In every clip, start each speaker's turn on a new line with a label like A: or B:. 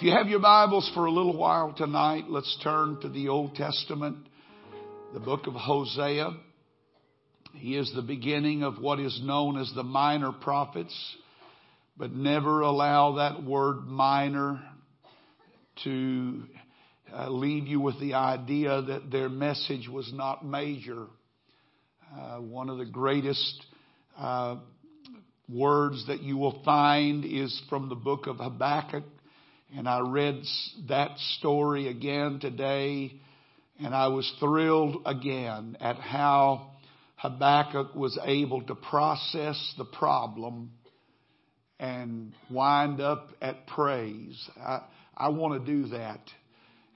A: If you have your Bibles for a little while tonight, let's turn to the Old Testament, the book of Hosea. He is the beginning of what is known as the minor prophets, but never allow that word minor to uh, leave you with the idea that their message was not major. Uh, one of the greatest uh, words that you will find is from the book of Habakkuk and I read that story again today, and I was thrilled again at how Habakkuk was able to process the problem and wind up at praise. I, I want to do that.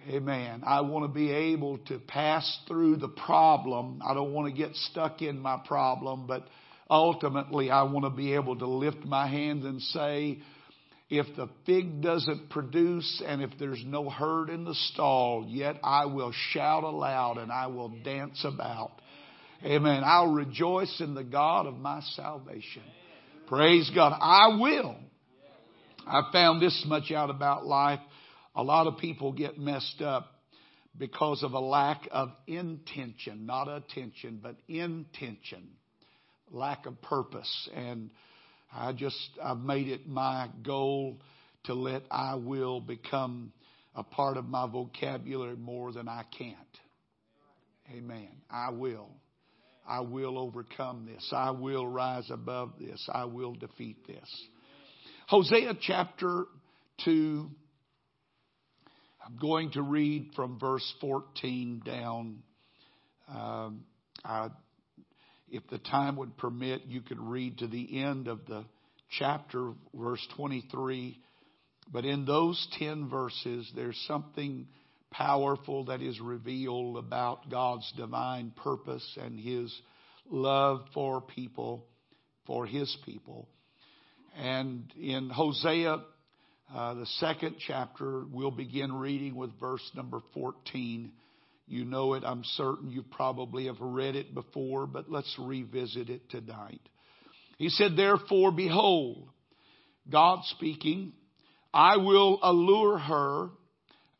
A: Amen. I want to be able to pass through the problem. I don't want to get stuck in my problem, but ultimately I want to be able to lift my hands and say, if the fig doesn't produce and if there's no herd in the stall, yet I will shout aloud and I will dance about. Amen. I'll rejoice in the God of my salvation. Praise God. I will. I found this much out about life. A lot of people get messed up because of a lack of intention, not attention, but intention, lack of purpose. And I just, I've made it my goal to let I will become a part of my vocabulary more than I can't. Amen. I will. I will overcome this. I will rise above this. I will defeat this. Hosea chapter 2. I'm going to read from verse 14 down. Um, I if the time would permit, you could read to the end of the chapter, verse 23. But in those 10 verses, there's something powerful that is revealed about God's divine purpose and His love for people, for His people. And in Hosea, uh, the second chapter, we'll begin reading with verse number 14. You know it. I'm certain you probably have read it before, but let's revisit it tonight. He said, Therefore, behold, God speaking, I will allure her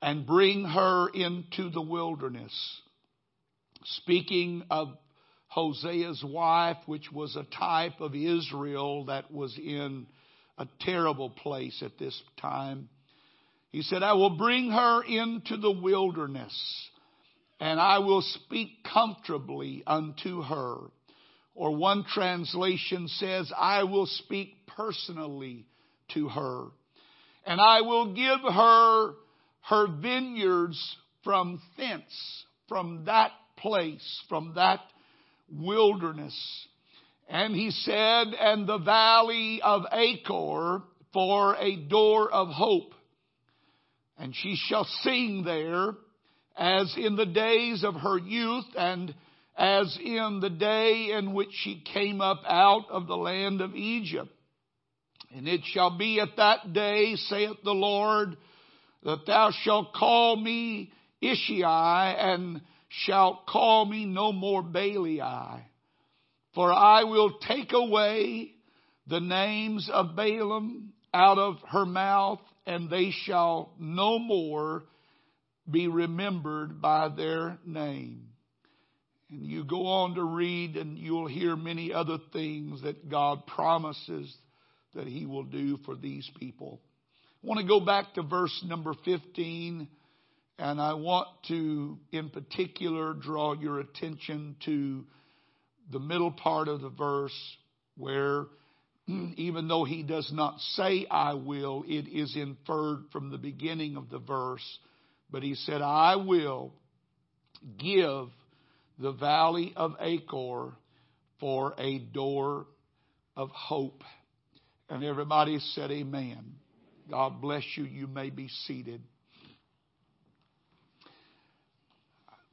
A: and bring her into the wilderness. Speaking of Hosea's wife, which was a type of Israel that was in a terrible place at this time. He said, I will bring her into the wilderness and I will speak comfortably unto her. Or one translation says, I will speak personally to her. And I will give her her vineyards from thence, from that place, from that wilderness. And he said, and the valley of Achor for a door of hope. And she shall sing there as in the days of her youth and as in the day in which she came up out of the land of Egypt. And it shall be at that day, saith the Lord, that thou shalt call me Ishi and shalt call me no more Baali. For I will take away the names of Baalim out of her mouth and they shall no more be remembered by their name. And you go on to read and you'll hear many other things that God promises that He will do for these people. I want to go back to verse number 15 and I want to in particular draw your attention to the middle part of the verse where even though he does not say I will, it is inferred from the beginning of the verse but he said, I will give the valley of Achor for a door of hope. And everybody said, Amen. God bless you. You may be seated.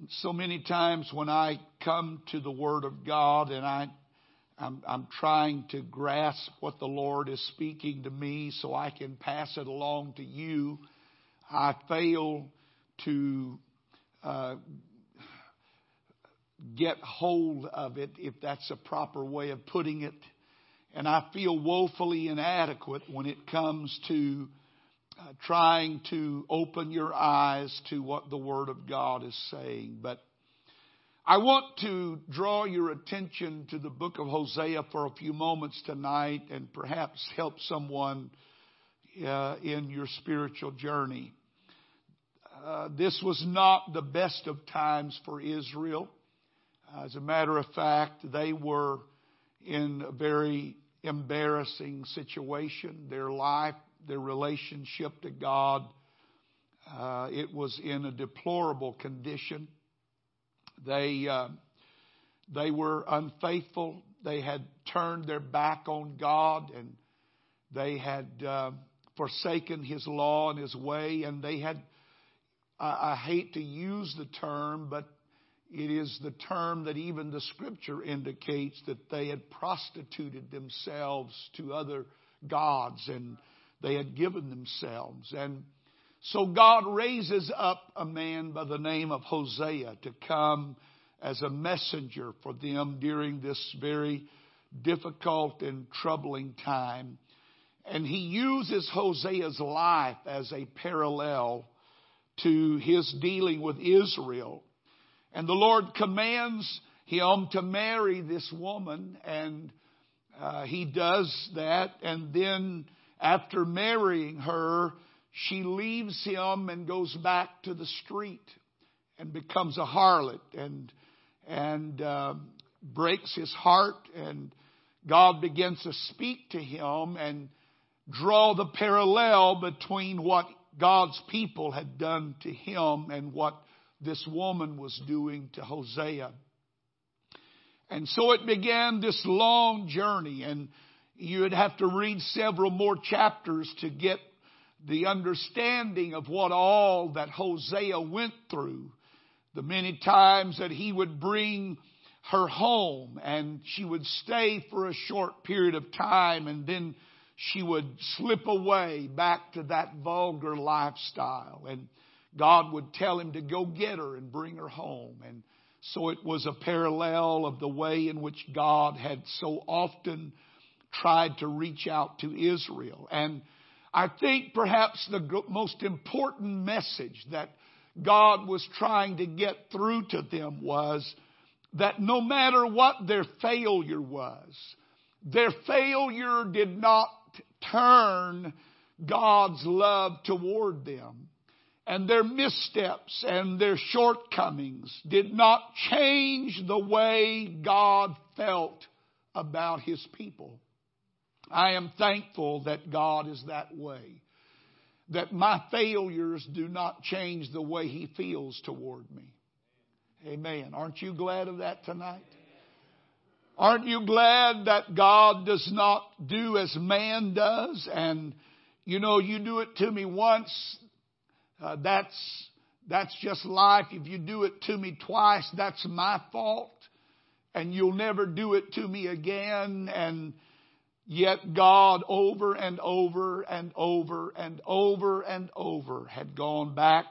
A: So many times when I come to the Word of God and I, I'm, I'm trying to grasp what the Lord is speaking to me so I can pass it along to you, I fail to uh, get hold of it, if that's a proper way of putting it. And I feel woefully inadequate when it comes to uh, trying to open your eyes to what the Word of God is saying. But I want to draw your attention to the book of Hosea for a few moments tonight and perhaps help someone uh, in your spiritual journey. Uh, this was not the best of times for Israel. As a matter of fact, they were in a very embarrassing situation. Their life, their relationship to God, uh, it was in a deplorable condition. They uh, they were unfaithful. They had turned their back on God, and they had uh, forsaken His law and His way, and they had. I, I hate to use the term, but it is the term that even the scripture indicates that they had prostituted themselves to other gods and they had given themselves. And so God raises up a man by the name of Hosea to come as a messenger for them during this very difficult and troubling time. And he uses Hosea's life as a parallel to his dealing with Israel and the Lord commands him to marry this woman, and uh, he does that. And then, after marrying her, she leaves him and goes back to the street and becomes a harlot and and uh, breaks his heart. And God begins to speak to him and draw the parallel between what God's people had done to him and what this woman was doing to Hosea. And so it began this long journey, and you would have to read several more chapters to get the understanding of what all that Hosea went through. The many times that he would bring her home and she would stay for a short period of time and then she would slip away back to that vulgar lifestyle. And God would tell him to go get her and bring her home. And so it was a parallel of the way in which God had so often tried to reach out to Israel. And I think perhaps the most important message that God was trying to get through to them was that no matter what their failure was, their failure did not turn God's love toward them and their missteps and their shortcomings did not change the way God felt about His people. I am thankful that God is that way. That my failures do not change the way He feels toward me. Amen. Aren't you glad of that tonight? Aren't you glad that God does not do as man does? And, you know, you do it to me once, uh, that's, that's just life. If you do it to me twice, that's my fault. And you'll never do it to me again. And yet God over and over and over and over and over had gone back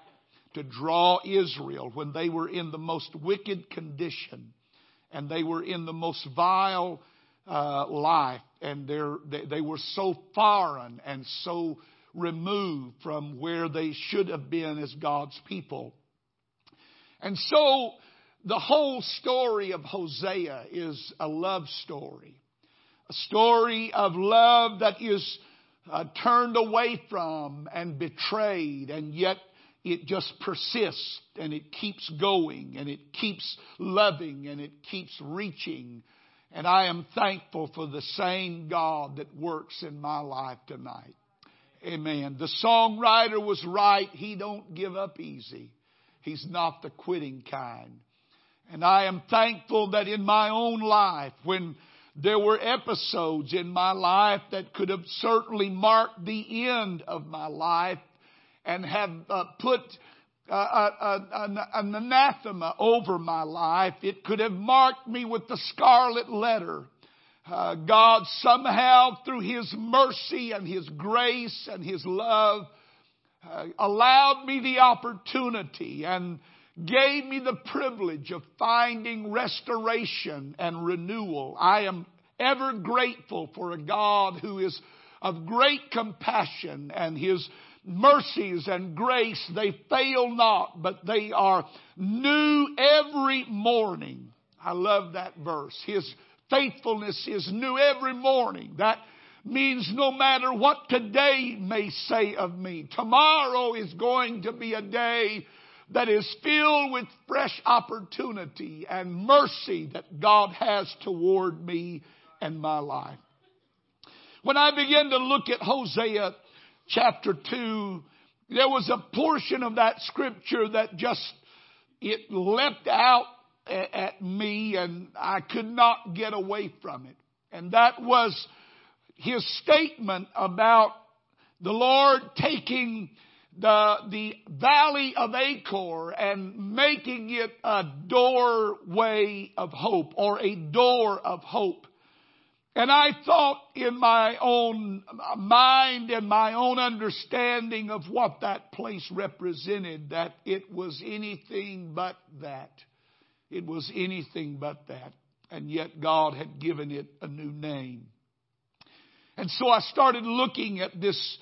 A: to draw Israel when they were in the most wicked condition and they were in the most vile uh, life and they, they were so foreign and so removed from where they should have been as God's people. And so the whole story of Hosea is a love story. A story of love that is uh, turned away from and betrayed and yet it just persists and it keeps going and it keeps loving and it keeps reaching. And I am thankful for the same God that works in my life tonight. Amen. The songwriter was right. He don't give up easy. He's not the quitting kind. And I am thankful that in my own life, when there were episodes in my life that could have certainly marked the end of my life and have uh, put uh, uh, an, an anathema over my life, it could have marked me with the scarlet letter uh, God somehow through His mercy and His grace and His love uh, allowed me the opportunity and gave me the privilege of finding restoration and renewal. I am ever grateful for a God who is of great compassion and His mercies and grace, they fail not, but they are new every morning. I love that verse. His faithfulness is new every morning. That means no matter what today may say of me, tomorrow is going to be a day that is filled with fresh opportunity and mercy that God has toward me and my life. When I begin to look at Hosea chapter 2, there was a portion of that scripture that just, it leapt out at me and I could not get away from it. And that was his statement about the Lord taking the, the valley of Achor and making it a doorway of hope or a door of hope. And I thought in my own mind and my own understanding of what that place represented that it was anything but that. It was anything but that. And yet God had given it a new name. And so I started looking at this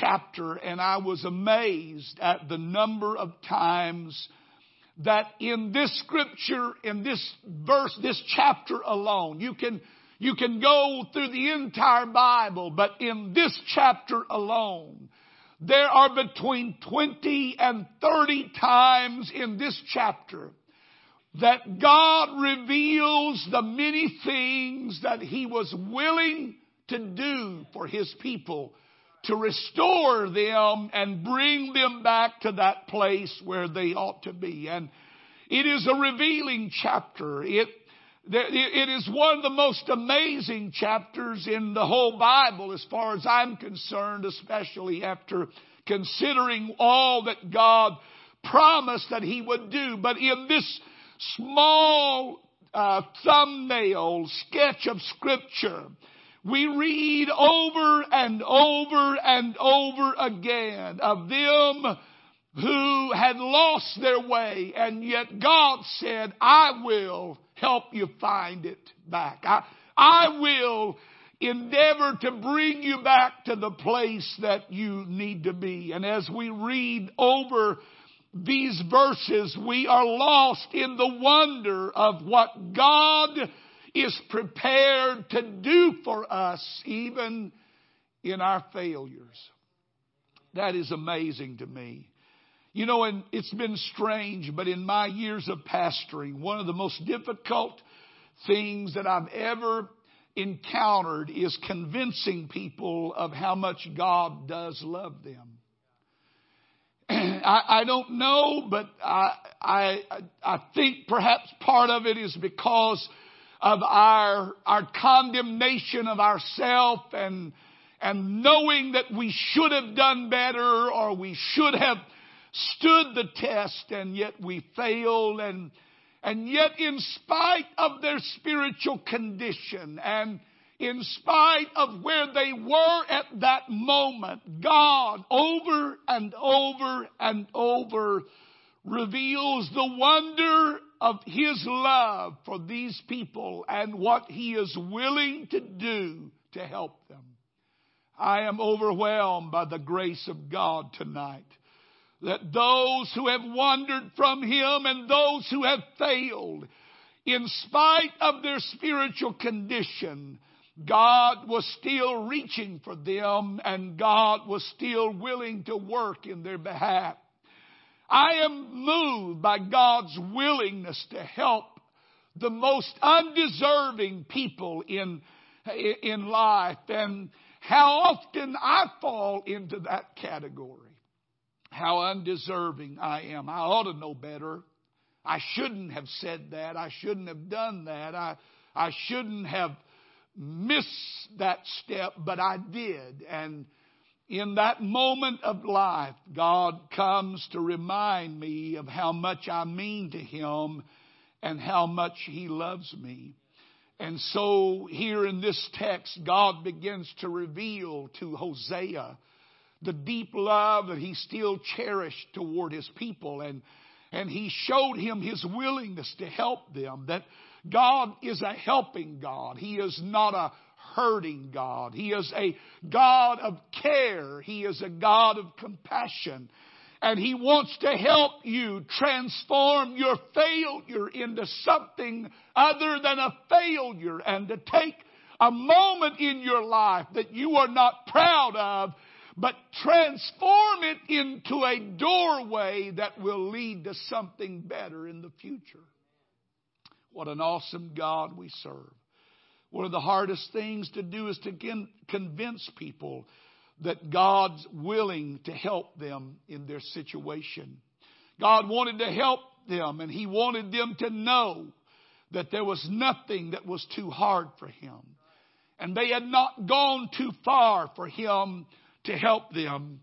A: chapter and I was amazed at the number of times that in this scripture, in this verse, this chapter alone, you can, you can go through the entire Bible, but in this chapter alone, there are between 20 and 30 times in this chapter that God reveals the many things that He was willing to do for His people to restore them and bring them back to that place where they ought to be. And it is a revealing chapter. It, it is one of the most amazing chapters in the whole Bible as far as I'm concerned, especially after considering all that God promised that He would do. But in this small uh, thumbnail sketch of Scripture, we read over and over and over again of them who had lost their way and yet God said, I will help you find it back. I, I will endeavor to bring you back to the place that you need to be. And as we read over these verses, we are lost in the wonder of what God is prepared to do for us even in our failures. That is amazing to me. You know, and it's been strange, but in my years of pastoring, one of the most difficult things that I've ever encountered is convincing people of how much God does love them. I, I don't know, but I, I, I think perhaps part of it is because of our, our condemnation of ourself and, and knowing that we should have done better or we should have stood the test and yet we failed and, and yet in spite of their spiritual condition and in spite of where they were at that moment, God over and over and over reveals the wonder of His love for these people and what He is willing to do to help them. I am overwhelmed by the grace of God tonight. That those who have wandered from Him and those who have failed, in spite of their spiritual condition, God was still reaching for them and God was still willing to work in their behalf. I am moved by God's willingness to help the most undeserving people in, in life and how often I fall into that category. How undeserving I am. I ought to know better. I shouldn't have said that. I shouldn't have done that. I, I shouldn't have missed that step, but I did. And in that moment of life, God comes to remind me of how much I mean to Him and how much He loves me. And so here in this text, God begins to reveal to Hosea the deep love that he still cherished toward his people. And, and he showed him his willingness to help them, that God is a helping God. He is not a hurting God. He is a God of care. He is a God of compassion. And He wants to help you transform your failure into something other than a failure and to take a moment in your life that you are not proud of, but transform it into a doorway that will lead to something better in the future. What an awesome God we serve. One of the hardest things to do is to convince people that God's willing to help them in their situation. God wanted to help them and He wanted them to know that there was nothing that was too hard for Him. And they had not gone too far for Him to help them.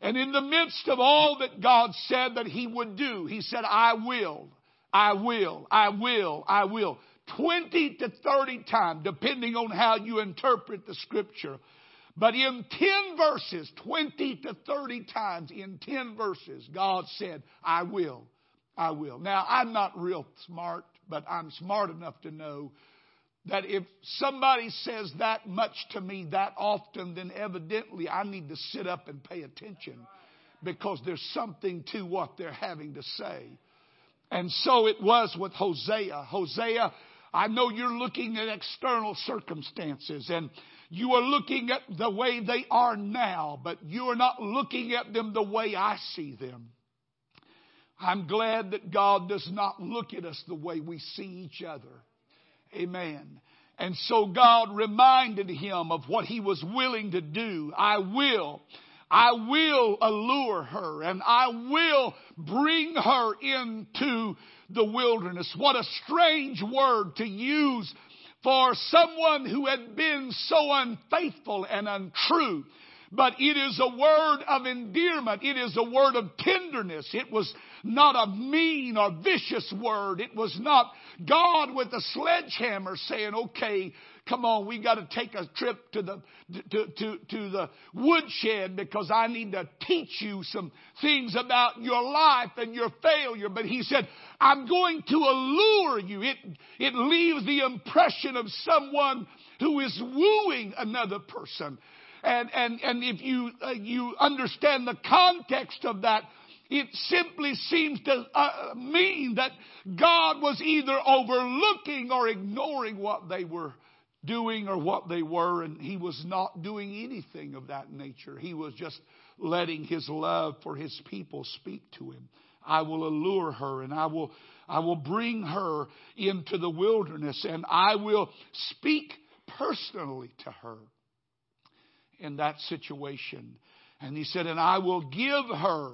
A: And in the midst of all that God said that He would do, He said, I will, I will, I will, I will. 20 to 30 times, depending on how you interpret the scripture. But in 10 verses, 20 to 30 times in 10 verses, God said, I will, I will. Now, I'm not real smart, but I'm smart enough to know that if somebody says that much to me that often, then evidently I need to sit up and pay attention because there's something to what they're having to say. And so it was with Hosea. Hosea, I know you're looking at external circumstances and you are looking at the way they are now, but you are not looking at them the way I see them. I'm glad that God does not look at us the way we see each other. Amen. And so God reminded him of what he was willing to do. I will. I will allure her and I will bring her into the wilderness. What a strange word to use for someone who had been so unfaithful and untrue. But it is a word of endearment. It is a word of tenderness. It was not a mean or vicious word. It was not God with a sledgehammer saying, okay, come on, we got to take a trip to the, to, to, to the woodshed because I need to teach you some things about your life and your failure. But he said, I'm going to allure you. It, it leaves the impression of someone who is wooing another person. And, and, and if you, uh, you understand the context of that, it simply seems to uh, mean that God was either overlooking or ignoring what they were doing or what they were, and He was not doing anything of that nature. He was just letting His love for His people speak to Him. I will allure her and I will, I will bring her into the wilderness and I will speak personally to her in that situation. And he said, and I will give her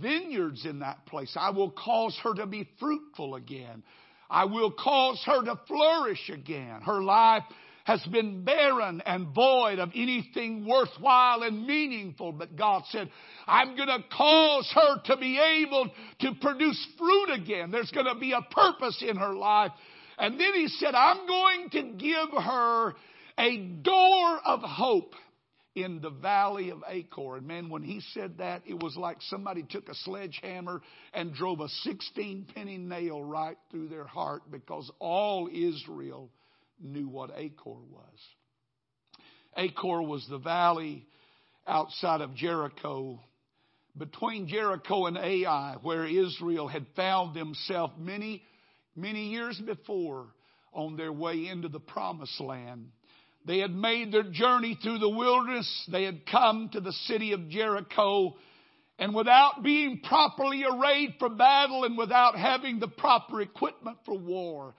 A: vineyards in that place. I will cause her to be fruitful again. I will cause her to flourish again. Her life has been barren and void of anything worthwhile and meaningful. But God said, I'm going to cause her to be able to produce fruit again. There's going to be a purpose in her life. And then he said, I'm going to give her a door of hope in the valley of Achor. And man, when he said that, it was like somebody took a sledgehammer and drove a 16 penny nail right through their heart because all Israel knew what Achor was. Achor was the valley outside of Jericho, between Jericho and Ai, where Israel had found themselves many, many years before on their way into the promised land. They had made their journey through the wilderness. They had come to the city of Jericho. And without being properly arrayed for battle and without having the proper equipment for war,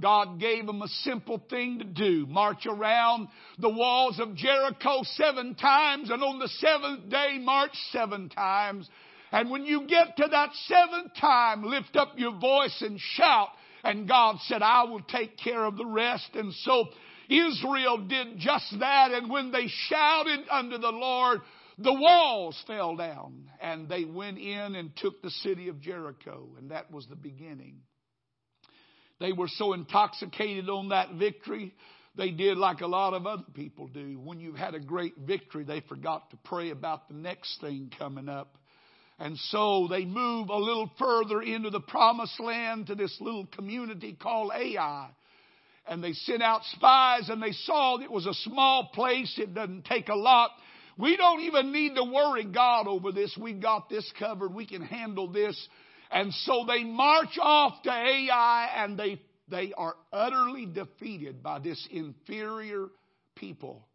A: God gave them a simple thing to do. March around the walls of Jericho seven times and on the seventh day march seven times. And when you get to that seventh time, lift up your voice and shout. And God said, I will take care of the rest. And so Israel did just that. And when they shouted unto the Lord, the walls fell down and they went in and took the city of Jericho. And that was the beginning. They were so intoxicated on that victory, they did like a lot of other people do. When you've had a great victory, they forgot to pray about the next thing coming up. And so they move a little further into the promised land to this little community called Ai. And they sent out spies and they saw it was a small place. It doesn't take a lot. We don't even need to worry God over this. We got this covered. We can handle this. And so they march off to Ai and they, they are utterly defeated by this inferior people.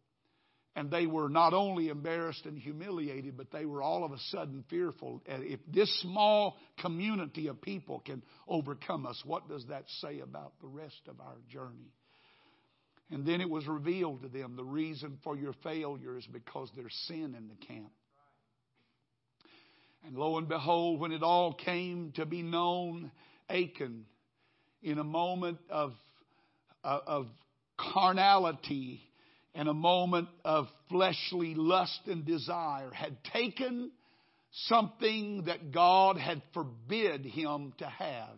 A: And they were not only embarrassed and humiliated, but they were all of a sudden fearful. If this small community of people can overcome us, what does that say about the rest of our journey? And then it was revealed to them the reason for your failure is because there's sin in the camp. And lo and behold, when it all came to be known, Achan, in a moment of, uh, of carnality and a moment of fleshly lust and desire, had taken something that God had forbid him to have.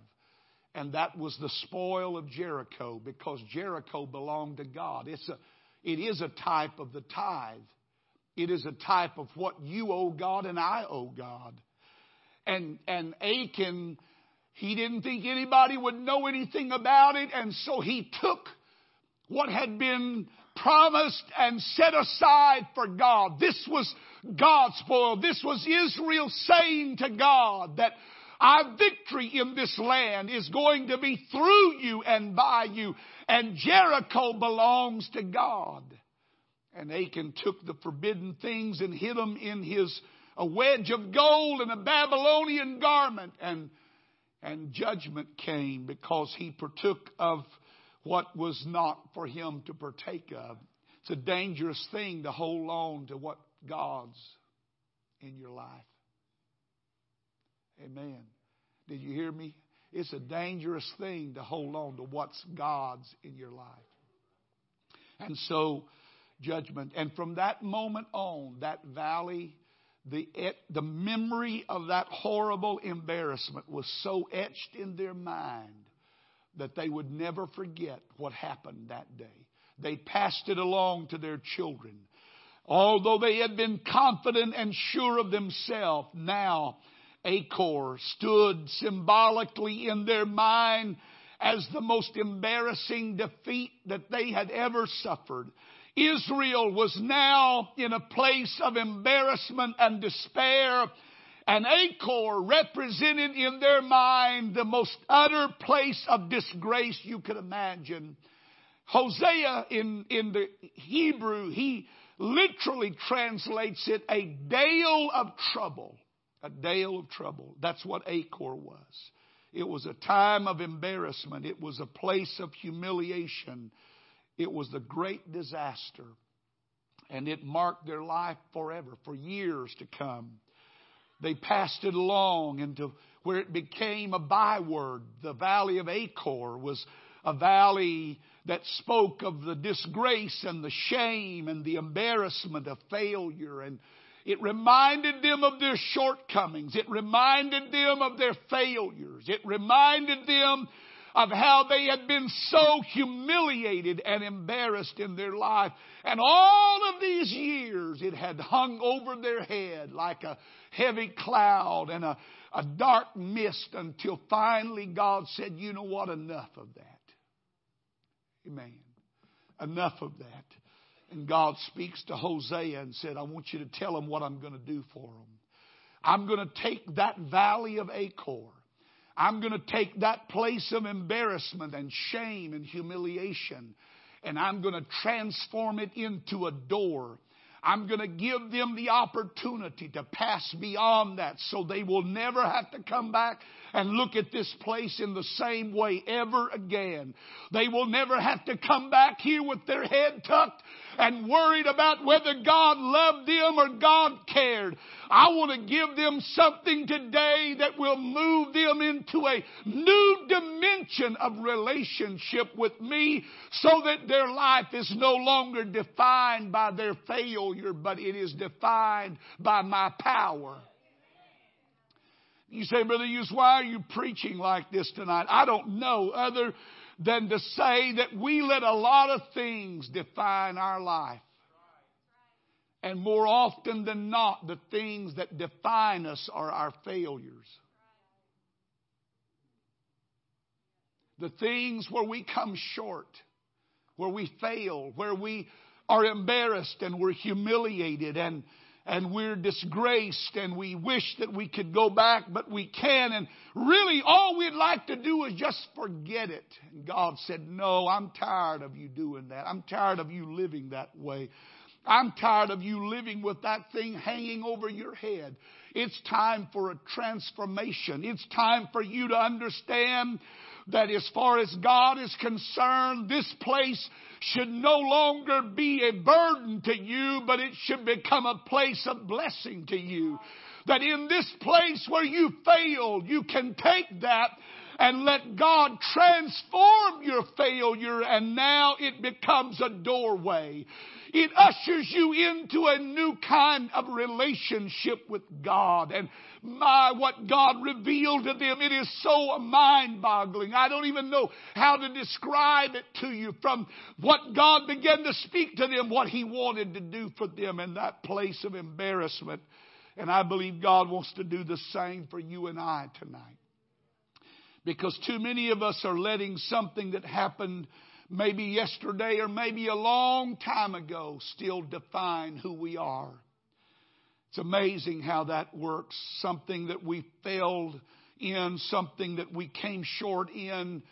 A: And that was the spoil of Jericho because Jericho belonged to God. It's a, it is a type of the tithe. It is a type of what you owe God and I owe God. And, and Achan, he didn't think anybody would know anything about it. And so he took what had been promised and set aside for God. This was God's spoil. This was Israel saying to God that our victory in this land is going to be through you and by you. And Jericho belongs to God. And Achan took the forbidden things and hid them in his a wedge of gold and a Babylonian garment. And, and judgment came because he partook of what was not for him to partake of. It's a dangerous thing to hold on to what God's in your life. Amen. Did you hear me? It's a dangerous thing to hold on to what's God's in your life. And so, judgment. And from that moment on, that valley, the, the memory of that horrible embarrassment was so etched in their mind that they would never forget what happened that day. They passed it along to their children. Although they had been confident and sure of themselves, now Achor stood symbolically in their mind as the most embarrassing defeat that they had ever suffered. Israel was now in a place of embarrassment and despair and Achor represented in their mind the most utter place of disgrace you could imagine. Hosea in, in the Hebrew, he literally translates it a dale of trouble. A dale of trouble. That's what Achor was. It was a time of embarrassment. It was a place of humiliation. It was the great disaster. And it marked their life forever, for years to come. They passed it along into where it became a byword. The valley of Achor was a valley that spoke of the disgrace and the shame and the embarrassment of failure. And it reminded them of their shortcomings. It reminded them of their failures. It reminded them of how they had been so humiliated and embarrassed in their life. And all of these years it had hung over their head like a heavy cloud and a, a dark mist until finally God said, you know what, enough of that. Amen. Enough of that. And God speaks to Hosea and said, I want you to tell them what I'm going to do for them. I'm going to take that valley of Achor I'm going to take that place of embarrassment and shame and humiliation and I'm going to transform it into a door. I'm going to give them the opportunity to pass beyond that so they will never have to come back and look at this place in the same way ever again. They will never have to come back here with their head tucked and worried about whether God loved them or God cared. I want to give them something today that will move them into a new dimension of relationship with me so that their life is no longer defined by their failure, but it is defined by my power. You say, Brother Hughes, why are you preaching like this tonight? I don't know other than to say that we let a lot of things define our life. And more often than not, the things that define us are our failures. The things where we come short. where we fail, where we are embarrassed and we're humiliated and and we're disgraced and we wish that we could go back, but we can. And really all we'd like to do is just forget it. And God said, no, I'm tired of you doing that. I'm tired of you living that way. I'm tired of you living with that thing hanging over your head. It's time for a transformation. It's time for you to understand that as far as God is concerned, this place should no longer be a burden to you, but it should become a place of blessing to you. That in this place where you failed, you can take that and let God transform your failure and now it becomes a doorway. It ushers you into a new kind of relationship with God. And my, what God revealed to them, it is so mind boggling. I don't even know how to describe it to you from what God began to speak to them, what He wanted to do for them in that place of embarrassment. And I believe God wants to do the same for you and I tonight. Because too many of us are letting something that happened maybe yesterday or maybe a long time ago still define who we are. It's amazing how that works. Something that we failed in, something that we came short in,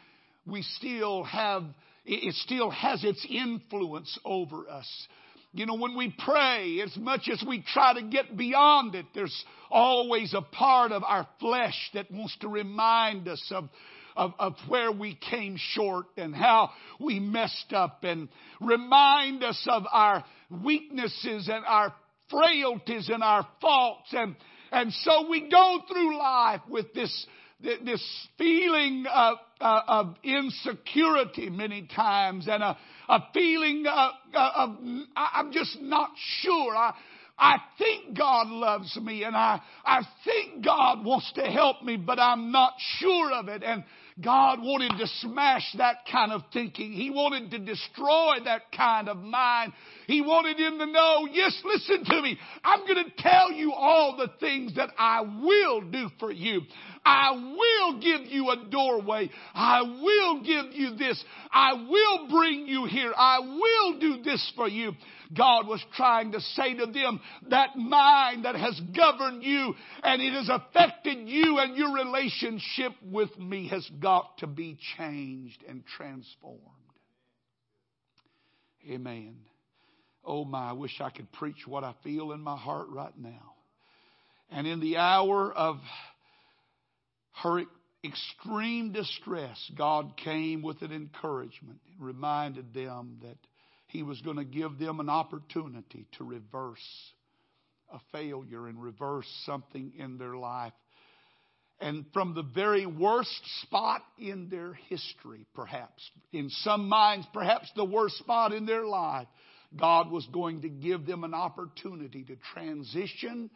A: we still have, it still has its influence over us. You know, when we pray, as much as we try to get beyond it, there's always a part of our flesh that wants to remind us of of, of where we came short and how we messed up and remind us of our weaknesses and our frailties and our faults. And, and so we go through life with this, this feeling of, uh, of insecurity many times and a, a feeling of, of, I'm just not sure. I, I think God loves me and I, I think God wants to help me, but I'm not sure of it. And God wanted to smash that kind of thinking. He wanted to destroy that kind of mind. He wanted him to know, yes, listen to me. I'm going to tell you all the things that I will do for you. I will give you a doorway. I will give you this. I will bring you here. I will do this for you. God was trying to say to them that mind that has governed you and it has affected you and your relationship with me has got to be changed and transformed. Amen. Oh my, I wish I could preach what I feel in my heart right now. And in the hour of her extreme distress, God came with an encouragement and reminded them that He was going to give them an opportunity to reverse a failure and reverse something in their life. And from the very worst spot in their history, perhaps, in some minds, perhaps the worst spot in their life, God was going to give them an opportunity to transition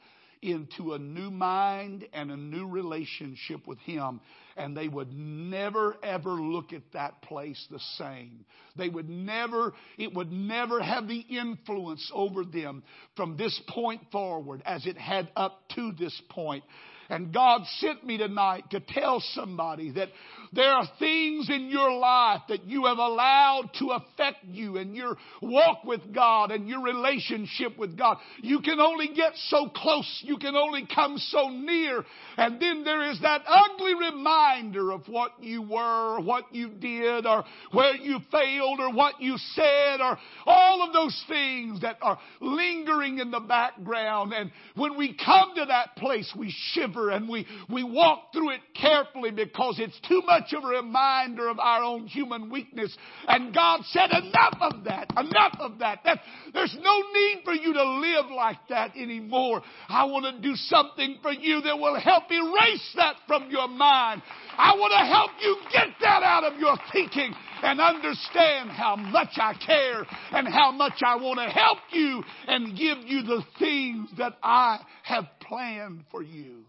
A: into a new mind and a new relationship with Him. And they would never ever look at that place the same. They would never, it would never have the influence over them from this point forward as it had up to this point. And God sent me tonight to tell somebody that there are things in your life that you have allowed to affect you and your walk with God and your relationship with God. You can only get so close. You can only come so near. And then there is that ugly reminder of what you were, what you did, or where you failed, or what you said, or all of those things that are lingering in the background. And when we come to that place, we shiver and we, we walk through it carefully because it's too much of a reminder of our own human weakness. And God said, enough of that, enough of that. that there's no need for you to live like that anymore. I want to do something for you that will help erase that from your mind. I want to help you get that out of your thinking and understand how much I care and how much I want to help you and give you the things that I have planned for you.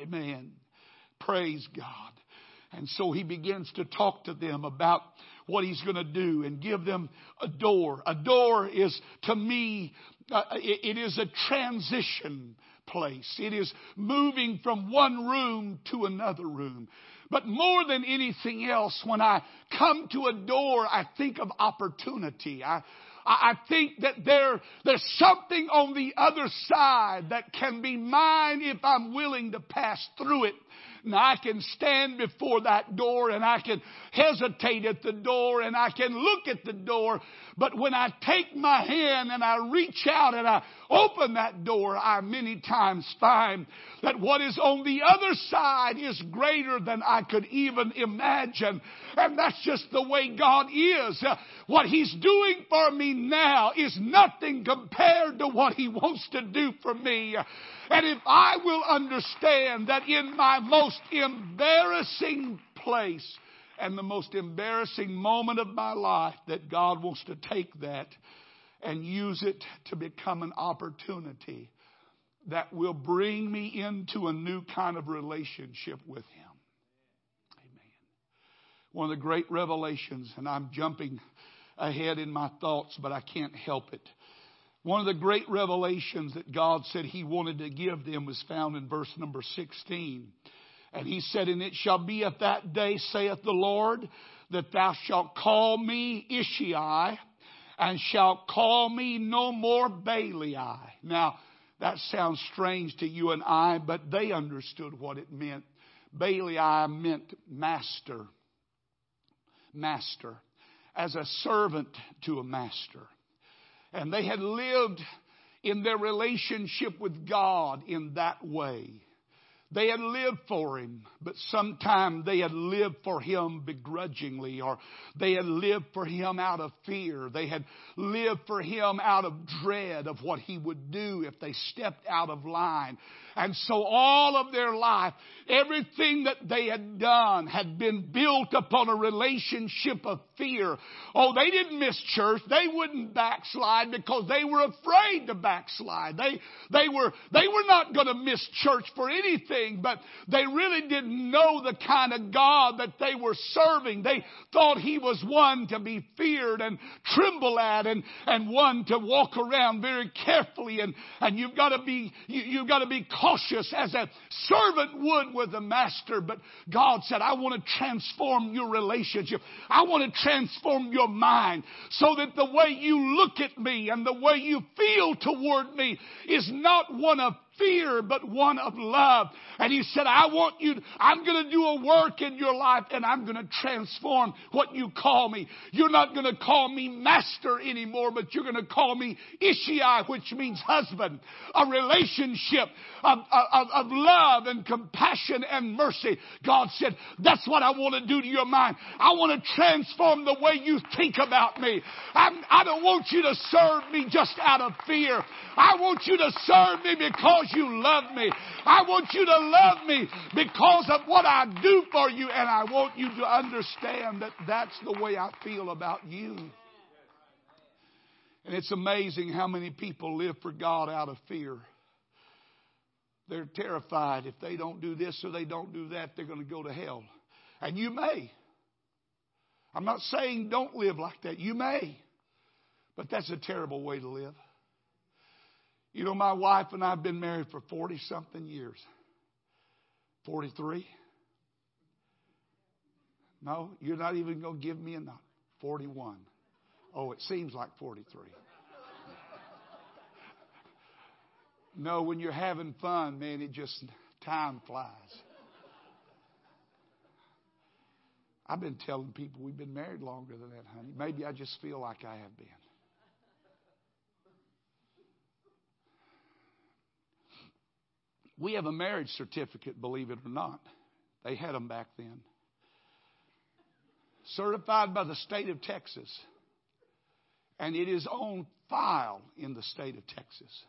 A: Amen. Praise God. And so he begins to talk to them about what he's going to do and give them a door. A door is, to me, uh, it, it is a transition place. It is moving from one room to another room. But more than anything else, when I come to a door, I think of opportunity. I, I think that there, there's something on the other side that can be mine if I'm willing to pass through it. Now I can stand before that door and I can hesitate at the door and I can look at the door. But when I take my hand and I reach out and I open that door, I many times find that what is on the other side is greater than I could even imagine. And that's just the way God is. What He's doing for me now is nothing compared to what He wants to do for me. And if I will understand that in my most embarrassing place and the most embarrassing moment of my life, that God wants to take that and use it to become an opportunity that will bring me into a new kind of relationship with Him. Amen. One of the great revelations, and I'm jumping ahead in my thoughts, but I can't help it. One of the great revelations that God said He wanted to give them was found in verse number 16. And He said, And it shall be at that day, saith the Lord, that thou shalt call me Ishi, and shalt call me no more Baali. Now, that sounds strange to you and I, but they understood what it meant. Baali meant master. Master. As a servant to a master. And they had lived in their relationship with God in that way. They had lived for him, but sometimes they had lived for him begrudgingly, or they had lived for him out of fear. They had lived for him out of dread of what he would do if they stepped out of line. And so all of their life, everything that they had done had been built upon a relationship of fear. Oh, they didn't miss church. They wouldn't backslide because they were afraid to backslide. They, they were, they were not going to miss church for anything, but they really didn't know the kind of God that they were serving. They thought He was one to be feared and tremble at and, and one to walk around very carefully and, and you've got to be, you, you've got to be cautious as a servant would with a master. But God said, I want to transform your relationship. I want to transform your mind so that the way you look at me and the way you feel toward me is not one of fear, but one of love. And he said, I want you, I'm going to do a work in your life and I'm going to transform what you call me. You're not going to call me master anymore, but you're going to call me Ishi, which means husband. A relationship of, of, of love and compassion and mercy. God said, that's what I want to do to your mind. I want to transform the way you think about me. I'm, I do not want you to serve me just out of fear. I want you to serve me because because you love me. I want you to love me because of what I do for you, and I want you to understand that that's the way I feel about you. And it's amazing how many people live for God out of fear. They're terrified if they don't do this or they don't do that, they're going to go to hell. And you may. I'm not saying don't live like that. You may. But that's a terrible way to live. You know, my wife and I have been married for 40 something years. 43? No, you're not even going to give me a number. 41. Oh, it seems like 43. no, when you're having fun, man, it just, time flies. I've been telling people we've been married longer than that, honey. Maybe I just feel like I have been. We have a marriage certificate, believe it or not. They had them back then. Certified by the state of Texas. And it is on file in the state of Texas.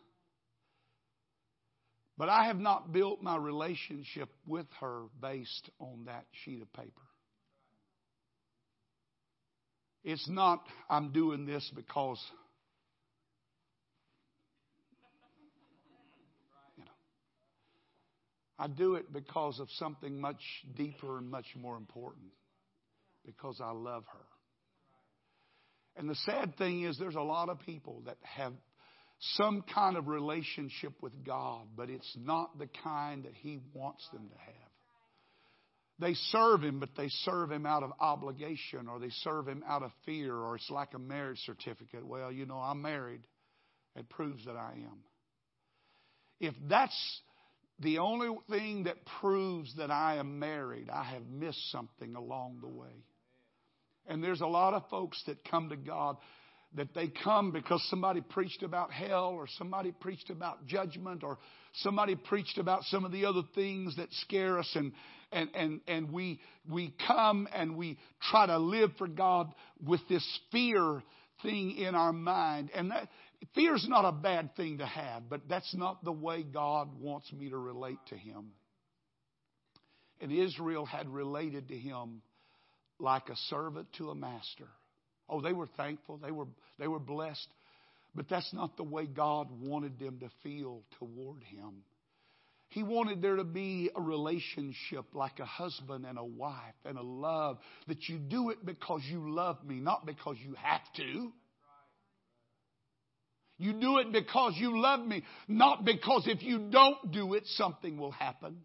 A: But I have not built my relationship with her based on that sheet of paper. It's not, I'm doing this because I do it because of something much deeper and much more important. Because I love her. And the sad thing is, there's a lot of people that have some kind of relationship with God, but it's not the kind that He wants them to have. They serve Him, but they serve Him out of obligation or they serve Him out of fear or it's like a marriage certificate. Well, you know, I'm married. It proves that I am. If that's the only thing that proves that I am married, I have missed something along the way. And there's a lot of folks that come to God that they come because somebody preached about hell or somebody preached about judgment or somebody preached about some of the other things that scare us and and and and we we come and we try to live for God with this fear thing in our mind and that fear is not a bad thing to have but that's not the way God wants me to relate to him and Israel had related to him like a servant to a master Oh, they were thankful. They were, they were blessed. But that's not the way God wanted them to feel toward Him. He wanted there to be a relationship like a husband and a wife and a love that you do it because you love me, not because you have to. You do it because you love me, not because if you don't do it, something will happen.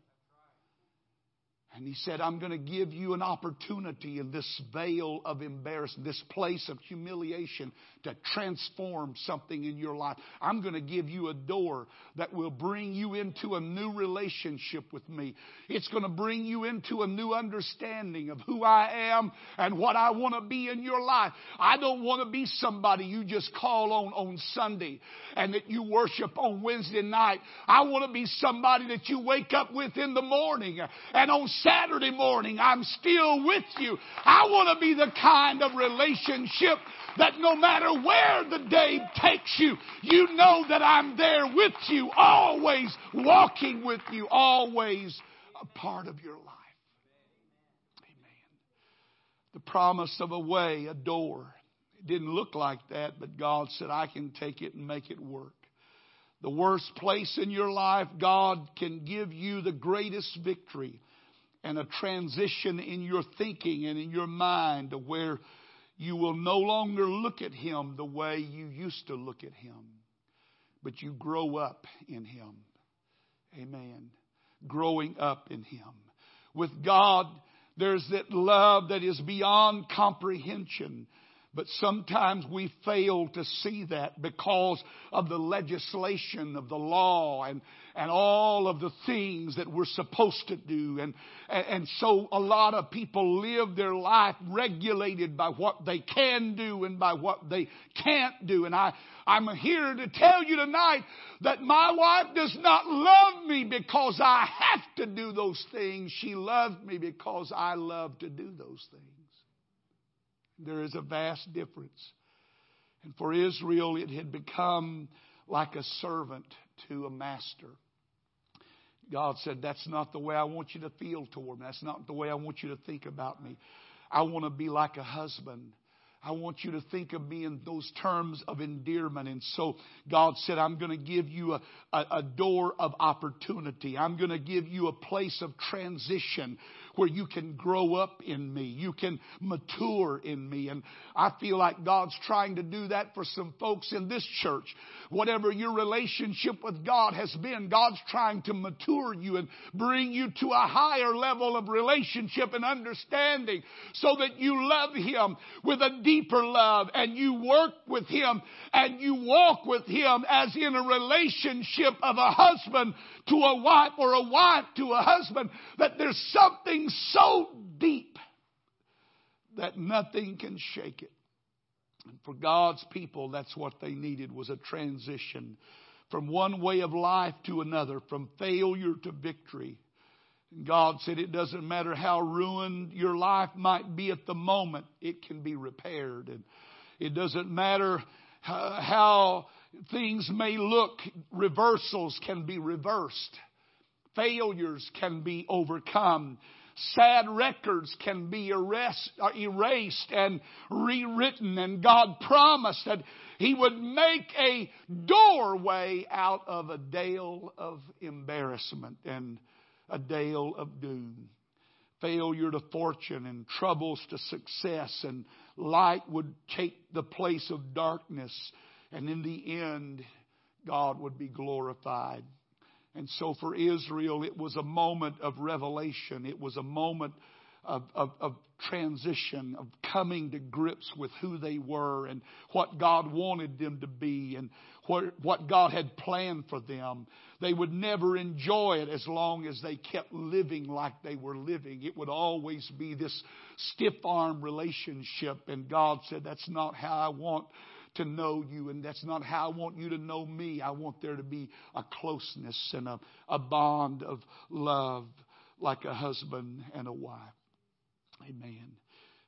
A: And he said, I'm going to give you an opportunity in this vale of embarrassment, this place of humiliation to transform something in your life. I'm going to give you a door that will bring you into a new relationship with me. It's going to bring you into a new understanding of who I am and what I want to be in your life. I don't want to be somebody you just call on on Sunday and that you worship on Wednesday night. I want to be somebody that you wake up with in the morning and on Saturday morning, I'm still with you. I want to be the kind of relationship that no matter where the day takes you, you know that I'm there with you, always walking with you, always a part of your life. Amen. The promise of a way, a door. It didn't look like that, but God said, I can take it and make it work. The worst place in your life, God can give you the greatest victory and a transition in your thinking and in your mind to where you will no longer look at him the way you used to look at him, but you grow up in him. Amen. Growing up in him. With God, there's that love that is beyond comprehension. But sometimes we fail to see that because of the legislation of the law and, and all of the things that we're supposed to do. And, and so a lot of people live their life regulated by what they can do and by what they can't do. And I, I'm here to tell you tonight that my wife does not love me because I have to do those things. She loves me because I love to do those things. There is a vast difference. And for Israel, it had become like a servant to a master. God said, That's not the way I want you to feel toward me. That's not the way I want you to think about me. I want to be like a husband. I want you to think of me in those terms of endearment. And so God said, I'm going to give you a, a, a door of opportunity. I'm going to give you a place of transition where you can grow up in me. You can mature in me. And I feel like God's trying to do that for some folks in this church. Whatever your relationship with God has been, God's trying to mature you and bring you to a higher level of relationship and understanding so that you love Him with a deeper love and you work with Him and you walk with Him as in a relationship of a husband to a wife or a wife to a husband, that there's something so deep that nothing can shake it. And for God's people, that's what they needed was a transition from one way of life to another, from failure to victory. And God said it doesn't matter how ruined your life might be at the moment, it can be repaired. And it doesn't matter how things may look, reversals can be reversed. Failures can be overcome. Sad records can be erased, uh, erased and rewritten. And God promised that He would make a doorway out of a dale of embarrassment and a dale of doom. Failure to fortune and troubles to success and light would take the place of darkness and in the end, God would be glorified. And so for Israel, it was a moment of revelation. It was a moment of, of, of, transition, of coming to grips with who they were and what God wanted them to be and what, what God had planned for them. They would never enjoy it as long as they kept living like they were living. It would always be this stiff arm relationship. And God said, That's not how I want to know you, and that's not how I want you to know me. I want there to be a closeness and a, a bond of love like a husband and a wife. Amen.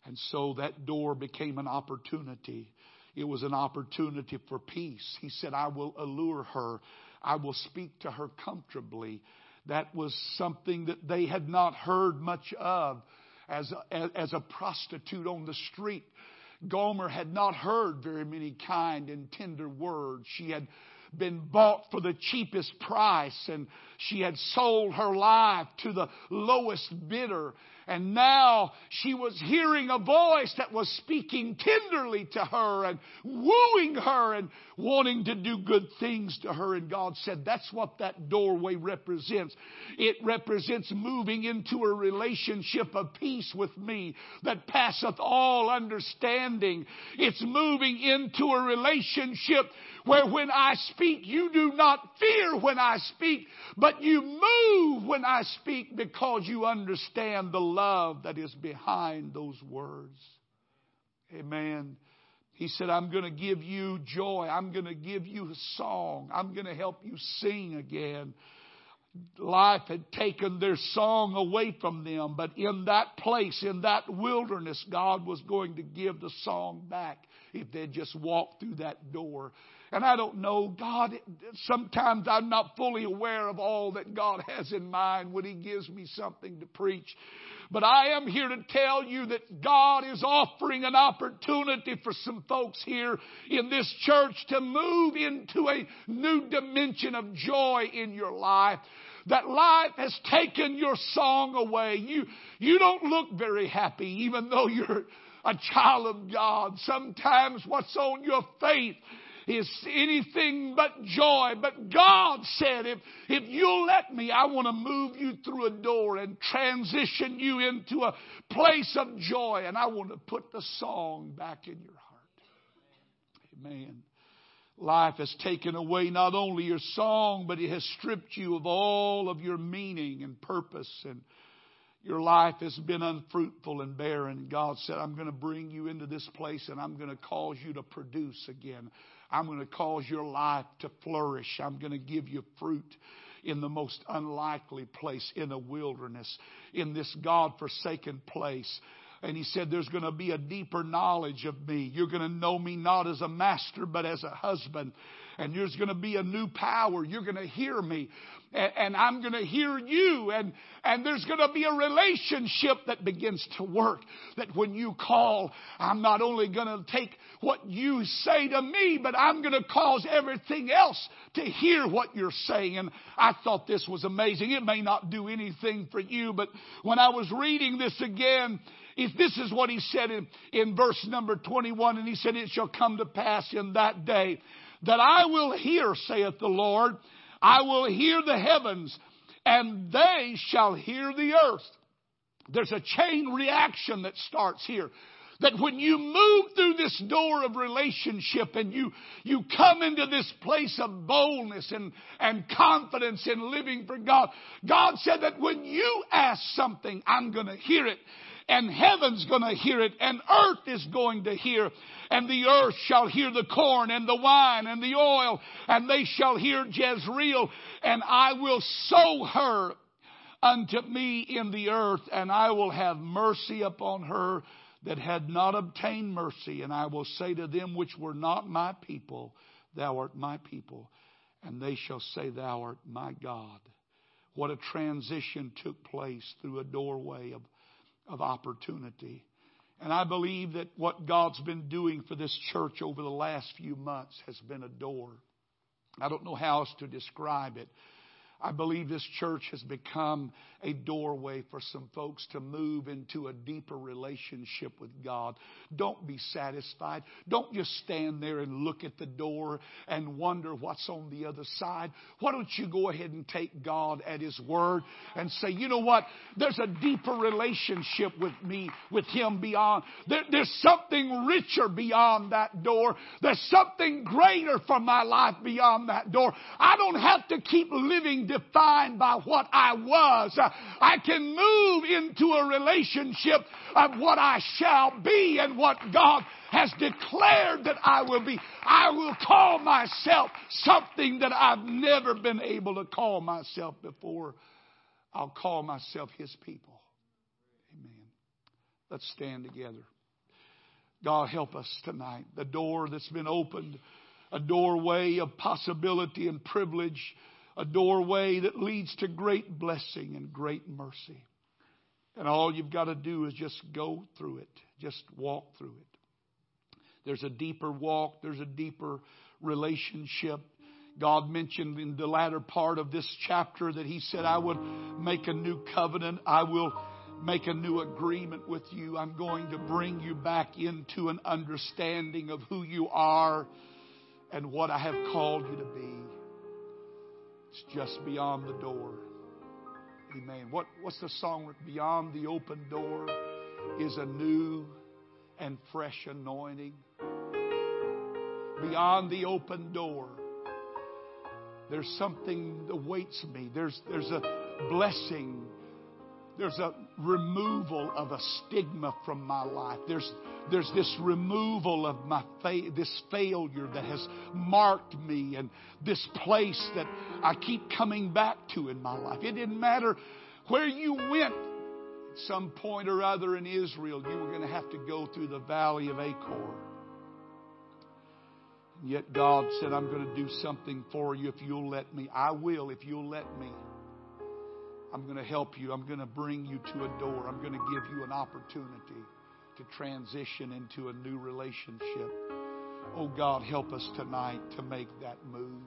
A: And so that door became an opportunity. It was an opportunity for peace. He said, I will allure her. I will speak to her comfortably. That was something that they had not heard much of as a, as a prostitute on the street. Gomer had not heard very many kind and tender words. She had been bought for the cheapest price and she had sold her life to the lowest bidder and now she was hearing a voice that was speaking tenderly to her and wooing her and wanting to do good things to her. And God said, that's what that doorway represents. It represents moving into a relationship of peace with me that passeth all understanding. It's moving into a relationship where when I speak, you do not fear when I speak, but you move when I speak because you understand the love that is behind those words. Amen. He said, I'm going to give you joy. I'm going to give you a song. I'm going to help you sing again. Life had taken their song away from them, but in that place, in that wilderness, God was going to give the song back if they'd just walk through that door. And I don't know, God, sometimes I'm not fully aware of all that God has in mind when He gives me something to preach. But I am here to tell you that God is offering an opportunity for some folks here in this church to move into a new dimension of joy in your life that life has taken your song away. You, you don't look very happy even though you're a child of God. Sometimes what's on your faith is anything but joy. But God said, if, if you'll let me, I want to move you through a door and transition you into a place of joy. And I want to put the song back in your heart. Amen. Life has taken away not only your song, but it has stripped you of all of your meaning and purpose and your life has been unfruitful and barren. God said, I'm going to bring you into this place and I'm going to cause you to produce again. I'm going to cause your life to flourish. I'm going to give you fruit in the most unlikely place, in a wilderness, in this God forsaken place. And he said, There's going to be a deeper knowledge of me. You're going to know me not as a master, but as a husband. And there's going to be a new power. You're going to hear me and, and I'm going to hear you and, and there's going to be a relationship that begins to work. That when you call, I'm not only going to take what you say to me, but I'm going to cause everything else to hear what you're saying. And I thought this was amazing. It may not do anything for you, but when I was reading this again, if this is what he said in, in verse number 21, and he said, It shall come to pass in that day that I will hear, saith the Lord, I will hear the heavens, and they shall hear the earth. There's a chain reaction that starts here. That when you move through this door of relationship and you, you come into this place of boldness and, and confidence in living for God, God said that when you ask something, I'm going to hear it and heaven's going to hear it, and earth is going to hear, and the earth shall hear the corn and the wine and the oil, and they shall hear Jezreel, and I will sow her unto me in the earth, and I will have mercy upon her that had not obtained mercy, and I will say to them which were not my people, Thou art my people, and they shall say, Thou art my God. What a transition took place through a doorway of of opportunity. And I believe that what God's been doing for this church over the last few months has been a door. I don't know how else to describe it. I believe this church has become a doorway for some folks to move into a deeper relationship with God. Don't be satisfied. Don't just stand there and look at the door and wonder what's on the other side. Why don't you go ahead and take God at His word and say, you know what? There's a deeper relationship with me, with Him beyond. There, there's something richer beyond that door. There's something greater for my life beyond that door. I don't have to keep living defined by what I was. I can move into a relationship of what I shall be and what God has declared that I will be. I will call myself something that I've never been able to call myself before. I'll call myself His people. Amen. Let's stand together. God help us tonight. The door that's been opened, a doorway of possibility and privilege a doorway that leads to great blessing and great mercy. And all you've got to do is just go through it, just walk through it. There's a deeper walk, there's a deeper relationship. God mentioned in the latter part of this chapter that He said, I would make a new covenant. I will make a new agreement with you. I'm going to bring you back into an understanding of who you are and what I have called you to be. It's just beyond the door. Amen. What, what's the song? Beyond the open door is a new and fresh anointing. Beyond the open door, there's something that awaits me. There's, there's a blessing. There's a removal of a stigma from my life. There's, there's this removal of my fa- this failure that has marked me and this place that I keep coming back to in my life. It didn't matter where you went at some point or other in Israel, you were going to have to go through the valley of Achor. And yet God said, I'm going to do something for you if you'll let me. I will if you'll let me. I'm going to help you. I'm going to bring you to a door. I'm going to give you an opportunity to transition into a new relationship. Oh God, help us tonight to make that move.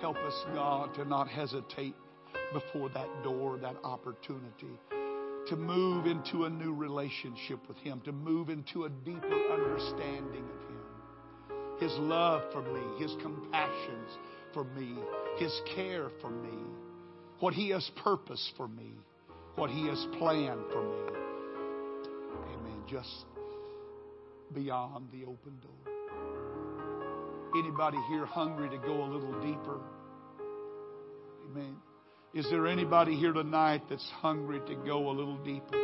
A: Help us, God, to not hesitate before that door, that opportunity, to move into a new relationship with Him, to move into a deeper understanding of Him. His love for me, His compassions for me, His care for me, what He has purposed for me, what He has planned for me just beyond the open door. Anybody here hungry to go a little deeper? Amen. Is there anybody here tonight that's hungry to go a little deeper?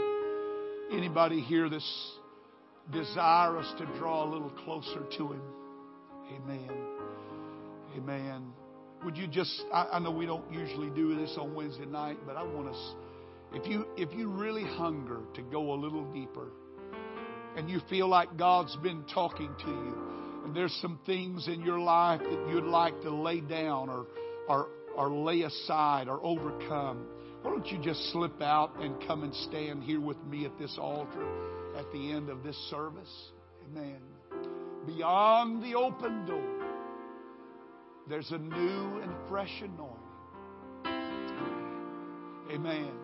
A: Anybody here that's desirous to draw a little closer to Him? Amen. Amen. Would you just, I, I know we don't usually do this on Wednesday night, but I want us, if you, if you really hunger to go a little deeper, and you feel like God's been talking to you, and there's some things in your life that you'd like to lay down or, or, or lay aside or overcome, why don't you just slip out and come and stand here with me at this altar at the end of this service? Amen. Beyond the open door, there's a new and fresh anointing. Amen.